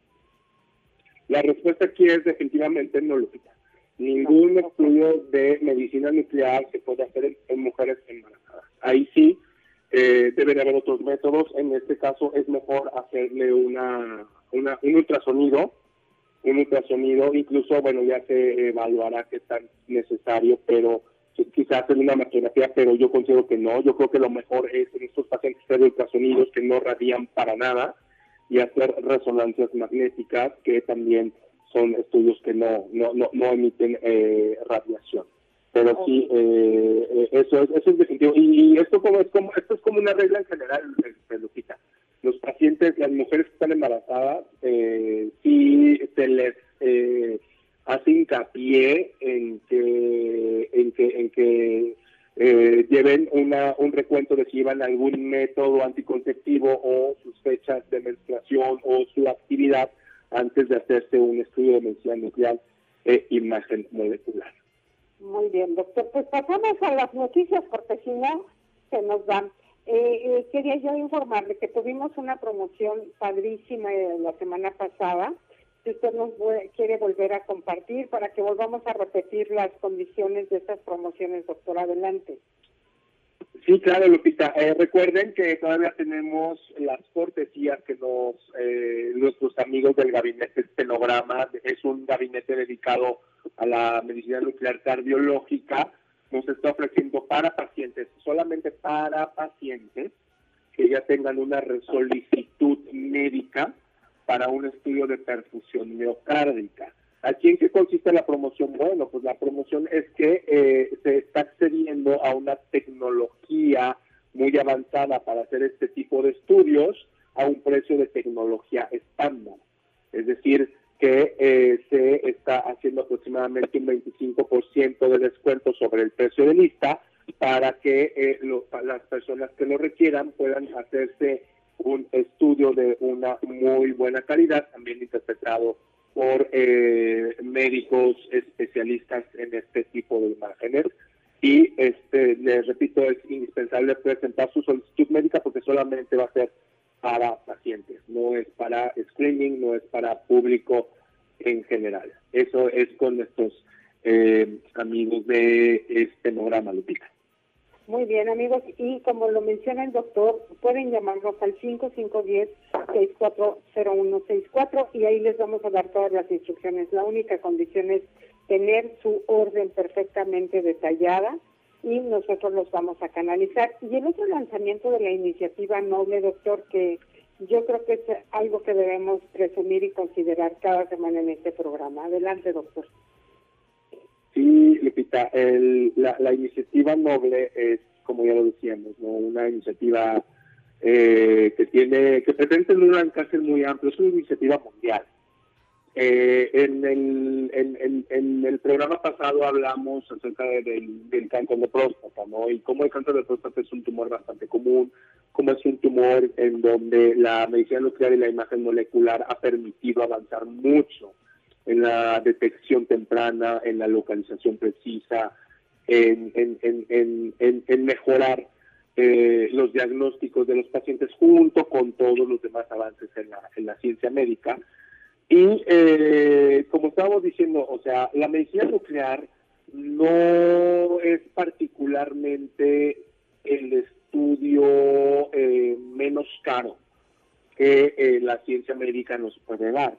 La respuesta aquí es definitivamente no, Lupita. Ningún estudio de medicina nuclear se puede hacer en mujeres embarazadas. Ahí sí eh, deben haber otros métodos. En este caso es mejor hacerle una, una, un ultrasonido, un ultrasonido, incluso, bueno, ya se evaluará qué tan necesario, pero quizás hacer una mastografía, pero yo considero que no. Yo creo que lo mejor es en estos pacientes hacer ultrasonidos que no radian para nada y hacer resonancias magnéticas que también son estudios que no, no, no, no emiten eh, radiación. Pero sí, eh, eh, eso, es, eso es definitivo. Y, esto como es como esto es como una regla en general, este, Lupita. Los pacientes, las mujeres que están embarazadas, eh, sí se les eh, hace hincapié en que en que en que eh, lleven una, un recuento de si llevan algún método anticonceptivo o sus fechas de menstruación o su actividad antes de hacerse un estudio de medicina nuclear e imagen molecular. Muy bien, doctor. Pues pasamos a las noticias porque si no se nos dan. Eh, eh, quería yo informarle que tuvimos una promoción padrísima la semana pasada. Si usted nos quiere volver a compartir para que volvamos a repetir las condiciones de estas promociones, doctor, adelante. Sí, claro, Lupita. Eh, recuerden que todavía tenemos las cortesías que nos eh, nuestros amigos del gabinete Estenograma, es un gabinete dedicado a la medicina nuclear cardiológica, nos está ofreciendo para pacientes, solamente para pacientes que ya tengan una solicitud médica para un estudio de perfusión miocárdica. ¿Aquí en qué consiste la promoción? Bueno, pues la promoción es que eh, se está accediendo a una tecnología muy avanzada para hacer este tipo de estudios a un precio de tecnología estándar. Es decir, que eh, se está haciendo aproximadamente un 25% de descuento sobre el precio de lista para que eh, las personas que lo requieran puedan hacerse un estudio de una muy buena calidad, también interpretado por eh, médicos especialistas en este tipo de imágenes. Y este, les repito, es indispensable presentar su solicitud médica porque solamente va a ser para pacientes, no es para screening, no es para público en general. Eso es con nuestros eh, amigos de este programa, Lupita. Muy bien, amigos, y como lo menciona el doctor, pueden llamarnos al 5510-640164 y ahí les vamos a dar todas las instrucciones. La única condición es tener su orden perfectamente detallada y nosotros los vamos a canalizar. Y el otro lanzamiento de la iniciativa Noble, doctor, que yo creo que es algo que debemos presumir y considerar cada semana en este programa. Adelante, doctor. Sí, Lupita, la, iniciativa Noble es, como ya lo decíamos, ¿no? una iniciativa eh, que tiene, que pretende un alcance muy amplio, es una iniciativa mundial. Eh, en, el, en, el programa pasado hablamos acerca del, del, cáncer de próstata, ¿no? Y cómo el cáncer de próstata es un tumor bastante común, cómo es un tumor en donde la medicina nuclear y la imagen molecular ha permitido avanzar mucho en la detección temprana, en la localización precisa, en, en, en mejorar eh, los diagnósticos de los pacientes junto con todos los demás avances en la, en la ciencia médica. Y eh, como estábamos diciendo, o sea, la medicina nuclear no es particularmente el estudio eh, menos caro que eh, la ciencia médica nos puede dar.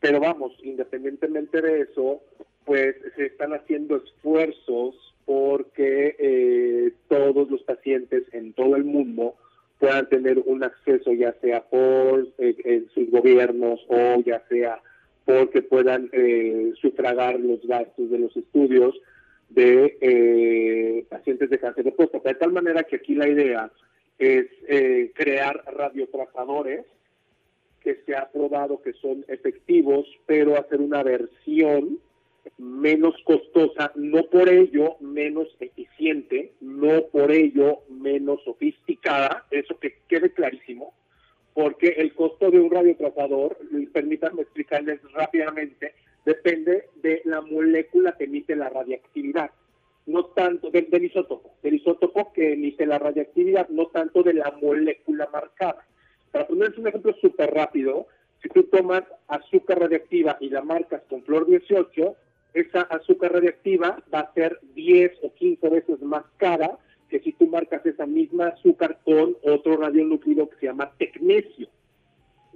Pero vamos, independientemente de eso, pues se están haciendo esfuerzos porque todos los pacientes en todo el mundo puedan tener un acceso ya sea por eh, en sus gobiernos o ya sea porque puedan eh, sufragar los gastos de los estudios de eh, pacientes de cáncer de próstata. De tal manera que aquí la idea es eh, crear radiotrazadores que se ha probado que son efectivos, pero hacer una versión menos costosa, no por ello menos eficiente, no por ello menos sofisticada, eso que quede clarísimo, porque el costo de un radiotrazador, permítanme explicarles rápidamente, depende de la molécula que emite la radiactividad, no tanto del, isótopo, del isótopo que emite la radiactividad, no tanto de la molécula marcada. Para ponerles un ejemplo súper rápido, si tú tomas azúcar radiactiva y la marcas con flor 18, esa azúcar radiactiva va a ser 10 o 15 veces más cara que si tú marcas esa misma azúcar con otro radionúclido que se llama tecnesio.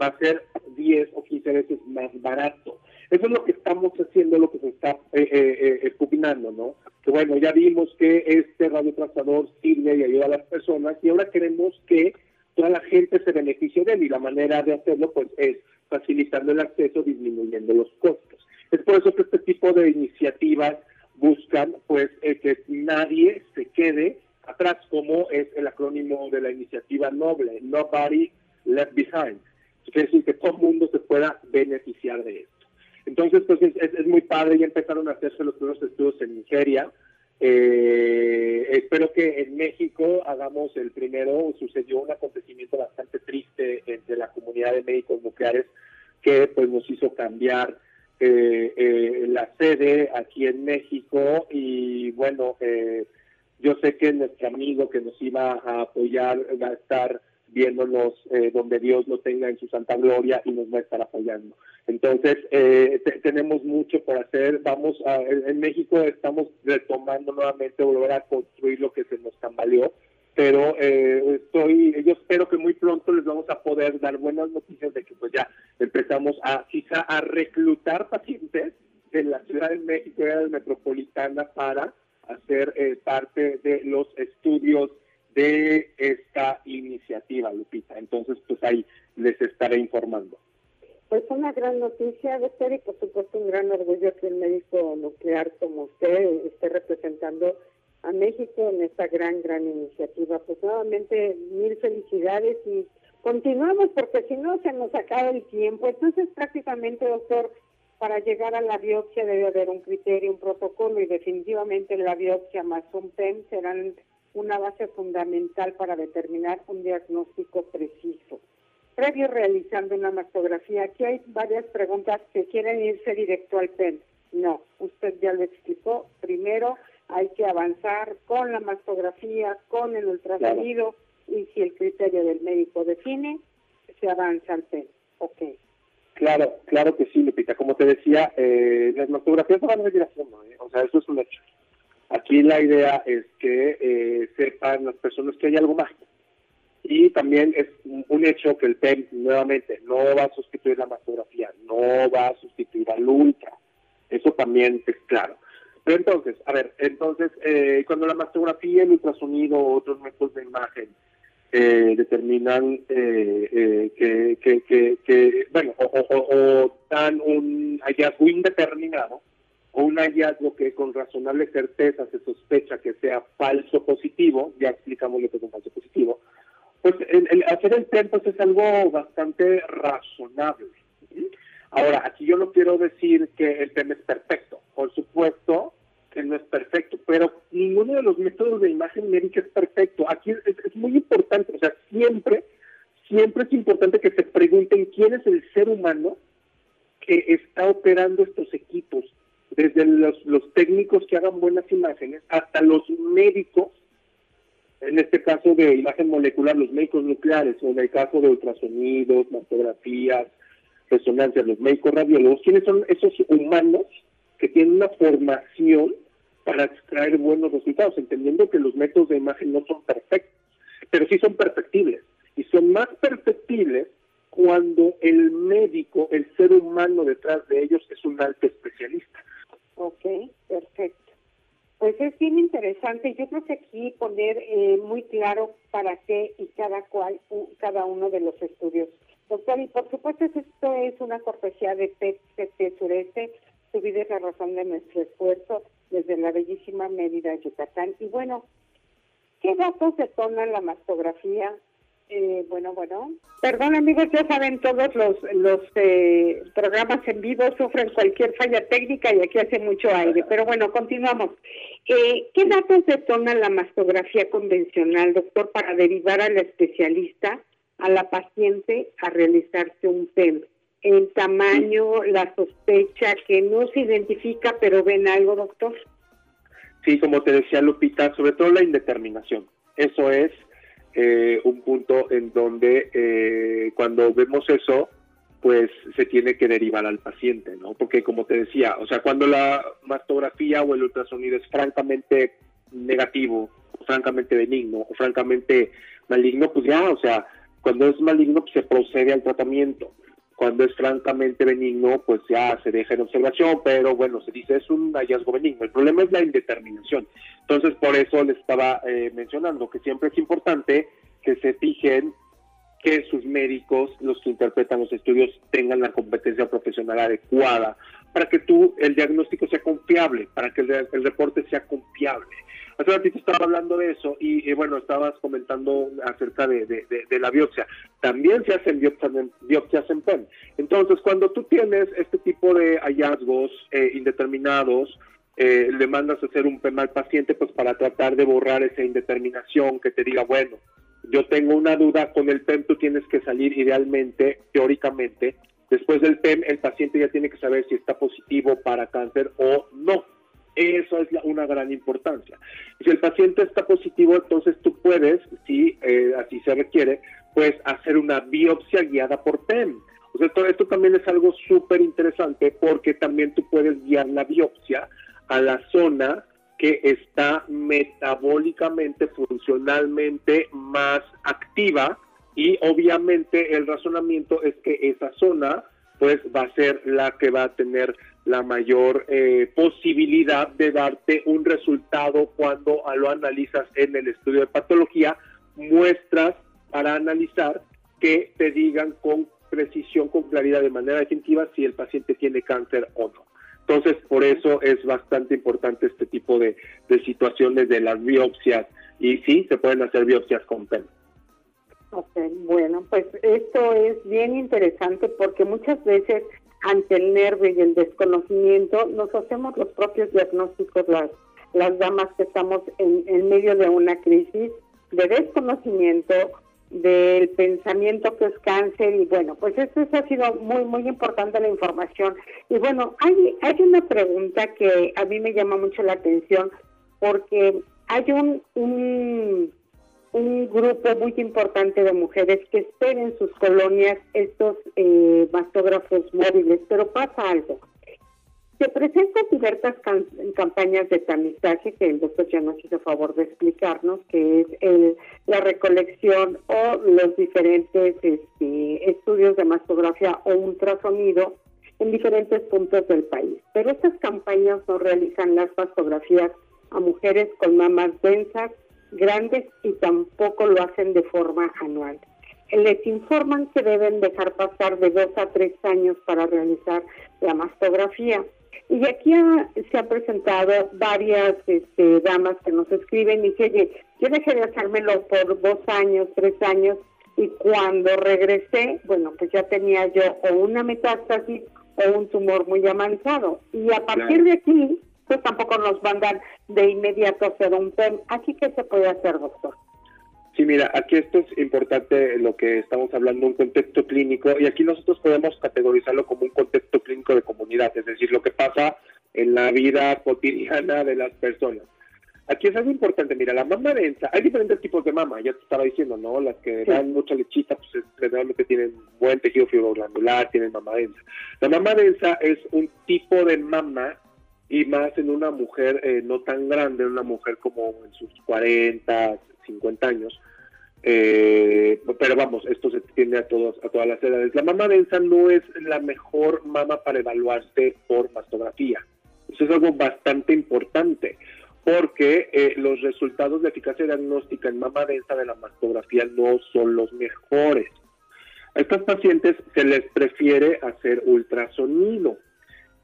Va a ser 10 o 15 veces más barato. Eso es lo que estamos haciendo, lo que se está eh, eh, eh ¿no? Que bueno, ya vimos que este radiotrazador sirve y ayuda a las personas y ahora queremos que toda la gente se beneficie de él y la manera de hacerlo pues es facilitando el acceso, disminuyendo los costos. Es por eso que este tipo de iniciativas buscan pues eh, que nadie se quede atrás, como es el acrónimo de la iniciativa Noble, Nobody Left Behind. Es decir, que todo el mundo se pueda beneficiar de esto. Entonces, pues es, muy padre, ya empezaron a hacerse los primeros estudios en Nigeria. Eh, espero que en México hagamos el primero. Sucedió un acontecimiento bastante triste entre la comunidad de médicos nucleares que pues nos hizo cambiar eh, eh, la sede aquí en México y bueno, eh, yo sé que nuestro amigo que nos iba a apoyar va a estar viéndonos eh, donde Dios lo tenga en su santa gloria y nos va a estar apoyando. Entonces, tenemos mucho por hacer. Vamos a, en México estamos retomando nuevamente, volver a construir lo que se nos tambaleó pero eh, estoy, yo espero que muy pronto les vamos a poder dar buenas noticias de que pues ya empezamos a quizá a reclutar pacientes en la Ciudad de México y la metropolitana para hacer eh, parte de los estudios de esta iniciativa, Lupita. Entonces, pues ahí les estaré informando. Pues una gran noticia, doctor, y por supuesto un gran orgullo que el médico nuclear como usted esté representando a México en esta gran, gran iniciativa. Pues nuevamente mil felicidades y continuamos porque si no se nos acaba el tiempo. Entonces prácticamente, doctor, para llegar a la biopsia debe haber un criterio, un protocolo y definitivamente la biopsia más un PEM serán una base fundamental para determinar un diagnóstico preciso. Previo realizando una mastografía, aquí hay varias preguntas que quieren irse directo al PEM. No, usted ya lo explicó. Primero, hay que avanzar con la mastografía, con el ultrasonido y si el criterio del médico define, se avanza al PEM. Ok. Claro, claro que sí, Lupita. Como te decía, eh, las mastografías se van a seguir haciendo, ¿eh? o sea, eso es un hecho. Aquí la idea es que eh, sepan las personas que hay algo más. Y también es un hecho que el PEM, nuevamente, no va a sustituir la mastografía, no va a sustituir al ultra. Eso también es claro. Pero entonces, a ver, entonces, eh, cuando la mastografía, el ultrasonido o otros métodos de imagen eh, determinan eh, que, que, que, bueno, o, o, dan un hallazgo indeterminado o un hallazgo que con razonable certeza se sospecha que sea falso positivo, ya explicamos lo que es un falso positivo, pues el, hacer el PEM pues, es algo bastante razonable. Ahora, aquí yo no quiero decir que el PEM es perfecto. Por supuesto que no es perfecto, pero ninguno de los métodos de imagen médica es perfecto. Aquí es, muy importante, o sea, siempre, siempre es importante que se pregunten quién es el ser humano que está operando estos equipos, desde los técnicos que hagan buenas imágenes hasta los médicos en este caso de imagen molecular, los médicos nucleares, o en el caso de ultrasonidos, mastografías, resonancias, los médicos radiólogos, ¿quiénes son esos humanos que tienen una formación para extraer buenos resultados, entendiendo que los métodos de imagen no son perfectos, pero sí son perfectibles. Y son más perfectibles cuando el médico, el ser humano detrás de ellos es un alto especialista. Interesante. Yo creo que aquí poner eh, muy claro para qué y cada cual, cada uno de los estudios. Doctor, y por supuesto esto es una cortesía de PET Sureste. Su vida es la razón de nuestro esfuerzo desde la bellísima Mérida, Yucatán. Y bueno, ¿qué datos detonan la mastografía eh, bueno, bueno. Perdón, amigos, ya saben, todos los, los eh, programas en vivo sufren cualquier falla técnica y aquí hace mucho aire. Pero bueno, continuamos. Eh, ¿Qué datos detona la mastografía convencional, doctor, para derivar al especialista, a la paciente, a realizarse un PEM? El tamaño, la sospecha, que no se identifica, pero ven algo, doctor. Sí, como te decía Lupita, sobre todo la indeterminación. Eso es eh, un punto en donde eh, cuando vemos eso, pues se tiene que derivar al paciente, ¿no? Porque como te decía, o sea, cuando la mastografía o el ultrasonido es francamente negativo, o francamente benigno, o francamente maligno, pues ya, o sea, cuando es maligno pues se procede al tratamiento. Cuando es francamente benigno, pues ya se deja en observación, pero bueno, se dice es un hallazgo benigno. El problema es la indeterminación. Entonces, por eso les estaba eh, mencionando que siempre es importante que se fijen que sus médicos, los que interpretan los estudios, tengan la competencia profesional adecuada para que tú, el diagnóstico sea confiable, para que el reporte sea confiable. Hace ratito estaba hablando de eso y, bueno, estabas comentando acerca de, la biopsia. También se hacen biopsias en, PEM. Entonces, cuando tú tienes este tipo de hallazgos eh, indeterminados, eh, le mandas a hacer un PEM al paciente pues para tratar de borrar esa indeterminación que te diga, bueno, yo tengo una duda con el PEM, tú tienes que salir idealmente, teóricamente, después del PEM el paciente ya tiene que saber si está positivo para cáncer o no. Eso es una gran importancia. Si el paciente está positivo, entonces tú puedes, si eh, así se requiere, pues hacer una biopsia guiada por PEM. O sea, esto, esto también es algo súper interesante porque también tú puedes guiar la biopsia a la zona que está metabólicamente, funcionalmente más activa y obviamente el razonamiento es que esa zona pues va a ser la que va a tener la mayor eh, posibilidad de darte un resultado cuando lo analizas en el estudio de patología, muestras para analizar que te digan con precisión, con claridad, de manera definitiva si el paciente tiene cáncer o no. Entonces, por eso es bastante importante este tipo de, situaciones de las biopsias. Y sí, se pueden hacer biopsias con PEN. Ok, bueno, pues esto es bien interesante porque muchas veces ante el nervio y el desconocimiento, nos hacemos los propios diagnósticos las, las damas que estamos en, en medio de una crisis de desconocimiento, del pensamiento que es cáncer y bueno, pues eso, ha sido muy, muy importante la información. Y bueno, hay, hay una pregunta que a mí me llama mucho la atención porque hay un, un un grupo muy importante de mujeres que estén en sus colonias estos eh, mastógrafos móviles, pero pasa algo. Se presentan diversas campañas de tamizaje que el doctor ya nos hizo favor de explicarnos, que es el, la recolección o los diferentes este, estudios de mastografía o ultrasonido en diferentes puntos del país. Pero estas campañas no realizan las mastografías a mujeres con mamas densas, grandes y tampoco lo hacen de forma anual. Les informan que deben dejar pasar de dos a tres años para realizar la mastografía. Y aquí se han presentado varias este, damas que nos escriben y dicen, oye, yo dejé de hacérmelo por dos años, tres años, y cuando regresé, bueno, pues ya tenía yo o una metástasis o un tumor muy avanzado. Y a partir de aquí, pues tampoco nos mandan de inmediato hacer un PEM. Aquí, ¿qué se puede hacer, doctor? Sí, mira, aquí esto es importante lo que estamos hablando, un contexto clínico, y aquí nosotros podemos categorizarlo como un contexto clínico de comunidad, es decir, lo que pasa en la vida cotidiana de las personas. Aquí es algo importante, mira, la mama densa, hay diferentes tipos de mama, ya te estaba diciendo, ¿no? Las que dan mucha lechita, pues generalmente tienen buen tejido fibroglandular, tienen mama densa. La mama densa es un tipo de mama y más en una mujer eh, no tan grande, una mujer como en sus 40, 50 años. Eh, pero vamos, esto se tiende a, todos, a todas las edades. La mama densa no es la mejor mama para evaluarse por mastografía. Eso es algo bastante importante porque eh, los resultados de eficacia diagnóstica en mama densa de la mastografía no son los mejores. A estos pacientes se les prefiere hacer ultrasonido.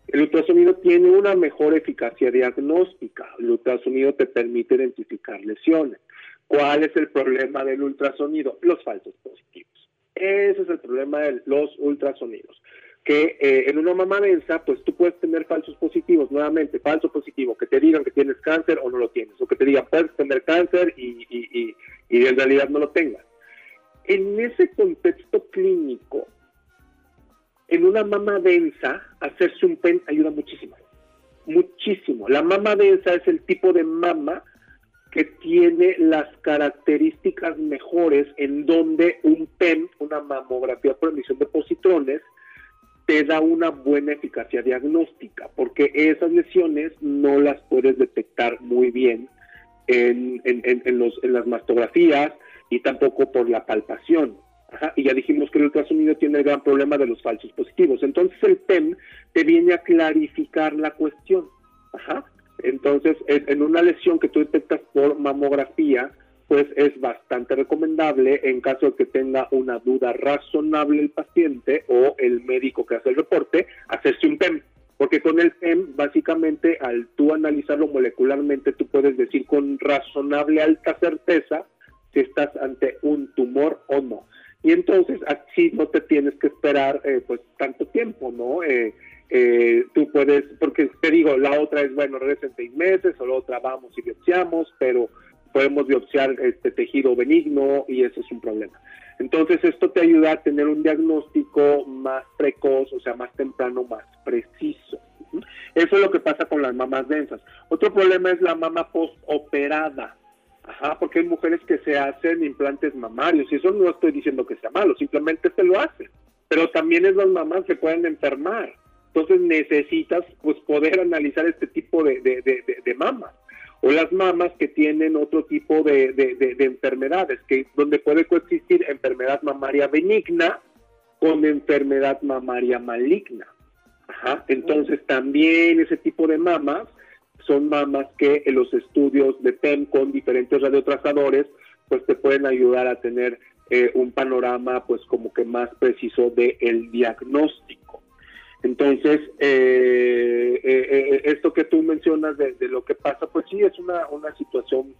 El ultrasonido tiene una mejor eficacia diagnóstica. El ultrasonido te permite identificar lesiones. ¿Cuál es el problema del ultrasonido? Los falsos positivos. Ese es el problema de los ultrasonidos. Que eh, en una mamá densa, pues tú puedes tener falsos positivos, nuevamente, falso positivo, que te digan que tienes cáncer o no lo tienes, o que te digan puedes tener cáncer y, y, y en realidad no lo tengas. En ese contexto clínico, en una mama densa, hacerse un PEN ayuda muchísimo. Muchísimo. La mama densa es el tipo de mama que tiene las características mejores en donde un PEM, una mamografía por emisión de positrones, te da una buena eficacia diagnóstica, porque esas lesiones no las puedes detectar muy bien en, los, en las mastografías y tampoco por la palpación. Y ya dijimos que el ultrasonido tiene el gran problema de los falsos positivos. Entonces el PEM te viene a clarificar la cuestión. Ajá. Entonces, en una lesión que tú detectas por mamografía, pues es bastante recomendable en caso de que tenga una duda razonable el paciente o el médico que hace el reporte, hacerse un PEM. Porque con el PEM, básicamente, al tú analizarlo molecularmente, tú puedes decir con razonable alta certeza si estás ante un tumor o no. Y entonces, así no te tienes que esperar eh, pues tanto tiempo, ¿no? Eh, eh, tú puedes, porque te digo, la otra es, bueno, regresa seis meses, o la otra vamos y biopsiamos, pero podemos biopsiar este tejido benigno y eso es un problema. Entonces esto te ayuda a tener un diagnóstico más precoz, o sea, más temprano, más preciso. Eso es lo que pasa con las mamas densas. Otro problema es la mama postoperada. Ajá, porque hay mujeres que se hacen implantes mamarios y eso no estoy diciendo que sea malo, simplemente se lo hacen. Pero también es las mamás que pueden enfermar. Entonces necesitas pues poder analizar este tipo de, de, mamas o las mamas que tienen otro tipo de, enfermedades, que donde puede coexistir enfermedad mamaria benigna con enfermedad mamaria maligna. Entonces también ese tipo de mamas son mamas que en los estudios de PEM con diferentes radiotrazadores pues te pueden ayudar a tener eh, un panorama pues como que más preciso del el diagnóstico. Entonces, eh, eh, eh, esto que tú mencionas de, lo que pasa, pues sí, es una, una situación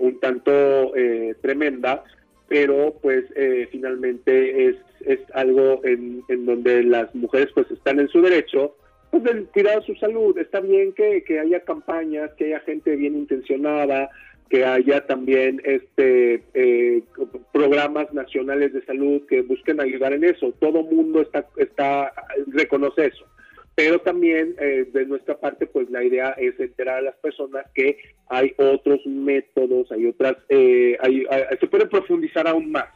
un tanto tremenda, pero pues finalmente es, es algo en, en, donde las mujeres pues están en su derecho pues de cuidar su salud. Está bien que, que haya campañas, que haya gente bien intencionada, que haya también este eh, programas nacionales de salud que busquen ayudar en eso. Todo mundo está, está reconoce eso. pero también eh, de nuestra parte, pues la idea es enterar a las personas que hay otros métodos, hay otras, eh, se puede profundizar aún más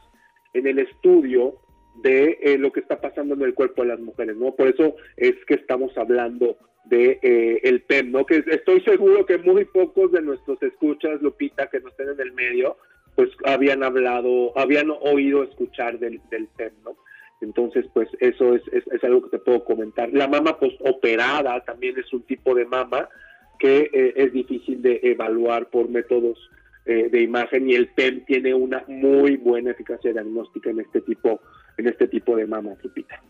en el estudio de eh, lo que está pasando en el cuerpo de las mujeres, ¿no? Por eso es que estamos hablando de el PEM, ¿no? Que estoy seguro que muy pocos de nuestros escuchas, Lupita, que no estén en el medio, pues habían hablado, habían oído escuchar del, del PEM, ¿no? Entonces, pues eso es, es, algo que te puedo comentar. La mama postoperada también es un tipo de mama que eh, es difícil de evaluar por métodos eh, de imagen y el PEM tiene una muy buena eficacia diagnóstica en este tipo, en este tipo de mama, Lupita.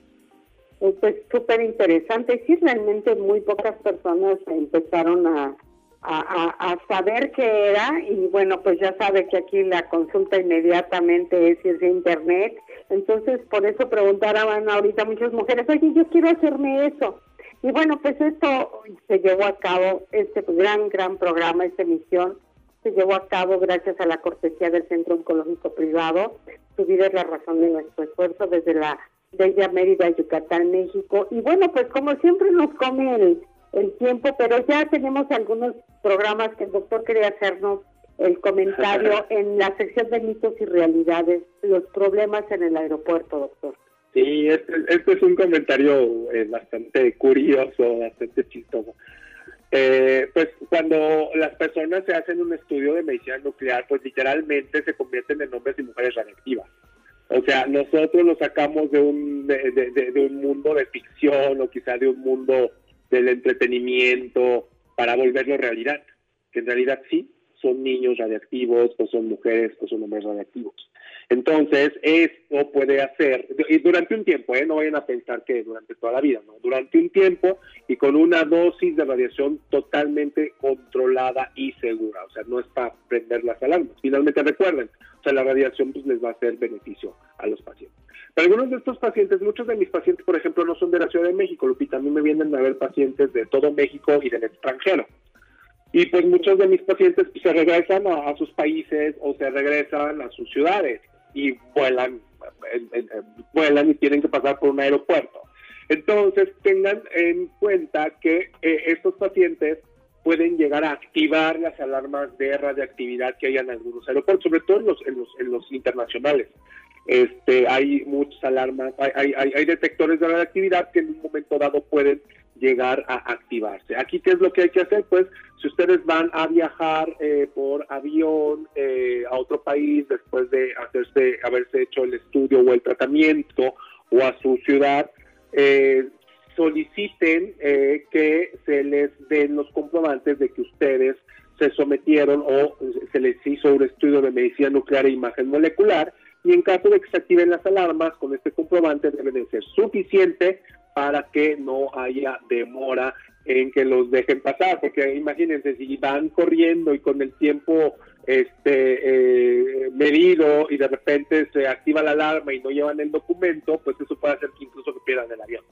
Pues súper interesante. Sí, realmente muy pocas personas empezaron a, a, saber qué era y bueno, pues ya sabe que aquí la consulta inmediatamente es irse a internet. Entonces, por eso preguntaban ahorita muchas mujeres, oye, yo quiero hacerme eso. Y bueno, pues esto se llevó a cabo, este gran, gran programa, esta emisión, se llevó a cabo gracias a la cortesía del Centro Oncológico Privado. Su vida es la razón de nuestro esfuerzo desde la Bella Mérida, Yucatán, México. Y bueno, pues como siempre nos come el el tiempo, pero ya tenemos algunos programas que el doctor quería hacernos el comentario <laughs> en la sección de mitos y realidades, los problemas en el aeropuerto, doctor. Sí, este, este es un comentario eh, bastante curioso, bastante chistoso. Eh, pues cuando las personas se hacen un estudio de medicina nuclear, pues literalmente se convierten en hombres y mujeres radiactivas. O sea, nosotros lo sacamos de un, de, un mundo de ficción o quizá de un mundo del entretenimiento para volverlo realidad, que en realidad sí, son niños radiactivos, o son mujeres, o son hombres radiactivos. Entonces, esto puede hacer, y durante un tiempo, ¿eh? no vayan a pensar que durante toda la vida, no, durante un tiempo y con una dosis de radiación totalmente controlada y segura, o sea, no es para prender las alarmas. Finalmente recuerden, o sea, la radiación pues, les va a hacer beneficio a los pacientes. Pero algunos de estos pacientes, muchos de mis pacientes, por ejemplo, no son de la Ciudad de México, Lupita, a me vienen a ver pacientes de todo México y del extranjero. Y pues muchos de mis pacientes se regresan a, sus países o se regresan a sus ciudades y vuelan, vuelan y tienen que pasar por un aeropuerto. Entonces tengan en cuenta que eh, estos pacientes pueden llegar a activar las alarmas de radiactividad que hay en algunos aeropuertos, sobre todo en los, en los, en los internacionales. Este, hay muchas alarmas, hay, hay, hay detectores de radioactividad que en un momento dado pueden llegar a activarse. Aquí, ¿qué es lo que hay que hacer? Pues, si ustedes van a viajar eh, por avión eh, a otro país después de hacerse, haberse hecho el estudio o el tratamiento o a su ciudad, eh, soliciten que se les den los comprobantes de que ustedes se sometieron o se les hizo un estudio de medicina nuclear e imagen molecular y en caso de que se activen las alarmas con este comprobante deben de ser suficiente para que no haya demora en que los dejen pasar, porque imagínense si van corriendo y con el tiempo este eh, medido y de repente se activa la alarma y no llevan el documento, pues eso puede hacer que incluso que pierdan el avión.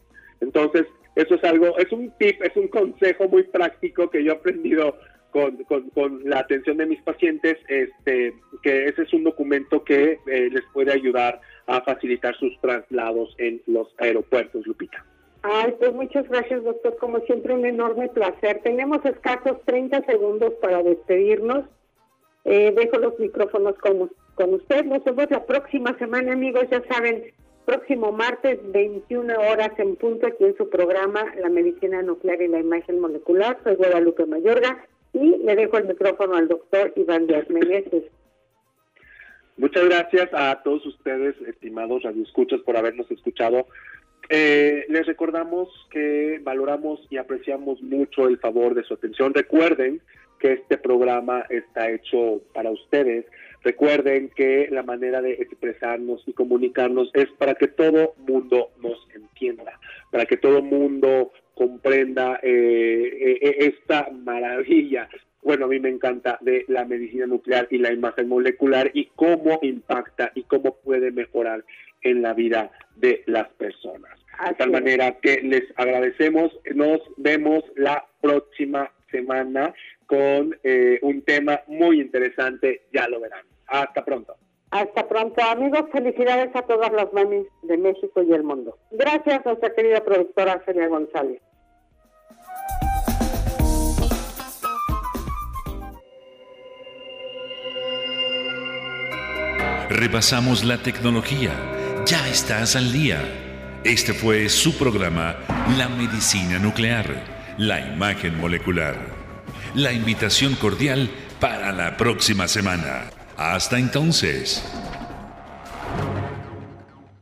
Entonces, eso es algo, es un tip, es un consejo muy práctico que yo he aprendido con, la atención de mis pacientes, este, que ese es un documento que eh, les puede ayudar a facilitar sus traslados en los aeropuertos, Lupita. Ay, pues muchas gracias, doctor. Como siempre, un enorme placer. Tenemos escasos 30 segundos para despedirnos. Eh, dejo los micrófonos con, con usted. Nos vemos la próxima semana, amigos. Ya saben, próximo martes, 21 horas en punto, aquí en su programa La Medicina Nuclear y la Imagen Molecular. Soy Guadalupe Mayorga y le dejo el micrófono al doctor Iván Díaz Meneses. Muchas gracias a todos ustedes, estimados radioescuchas, por habernos escuchado. Eh, les recordamos que valoramos y apreciamos mucho el favor de su atención. Recuerden que este programa está hecho para ustedes. Recuerden que la manera de expresarnos y comunicarnos es para que todo mundo nos entienda, para que todo mundo comprenda eh, eh, esta maravilla. Bueno, a mí me encanta de la medicina nuclear y la imagen molecular y cómo impacta y cómo puede mejorar en la vida de las personas. De tal manera que les agradecemos. Nos vemos la próxima semana con eh, un tema muy interesante. Ya lo verán. Hasta pronto. Hasta pronto, amigos. Felicidades a todas las mamis de México y el mundo. Gracias a nuestra querida productora Celia González. Repasamos la tecnología. Ya estás al día. Este fue su programa La Medicina Nuclear, la imagen molecular. La invitación cordial para la próxima semana. Hasta entonces.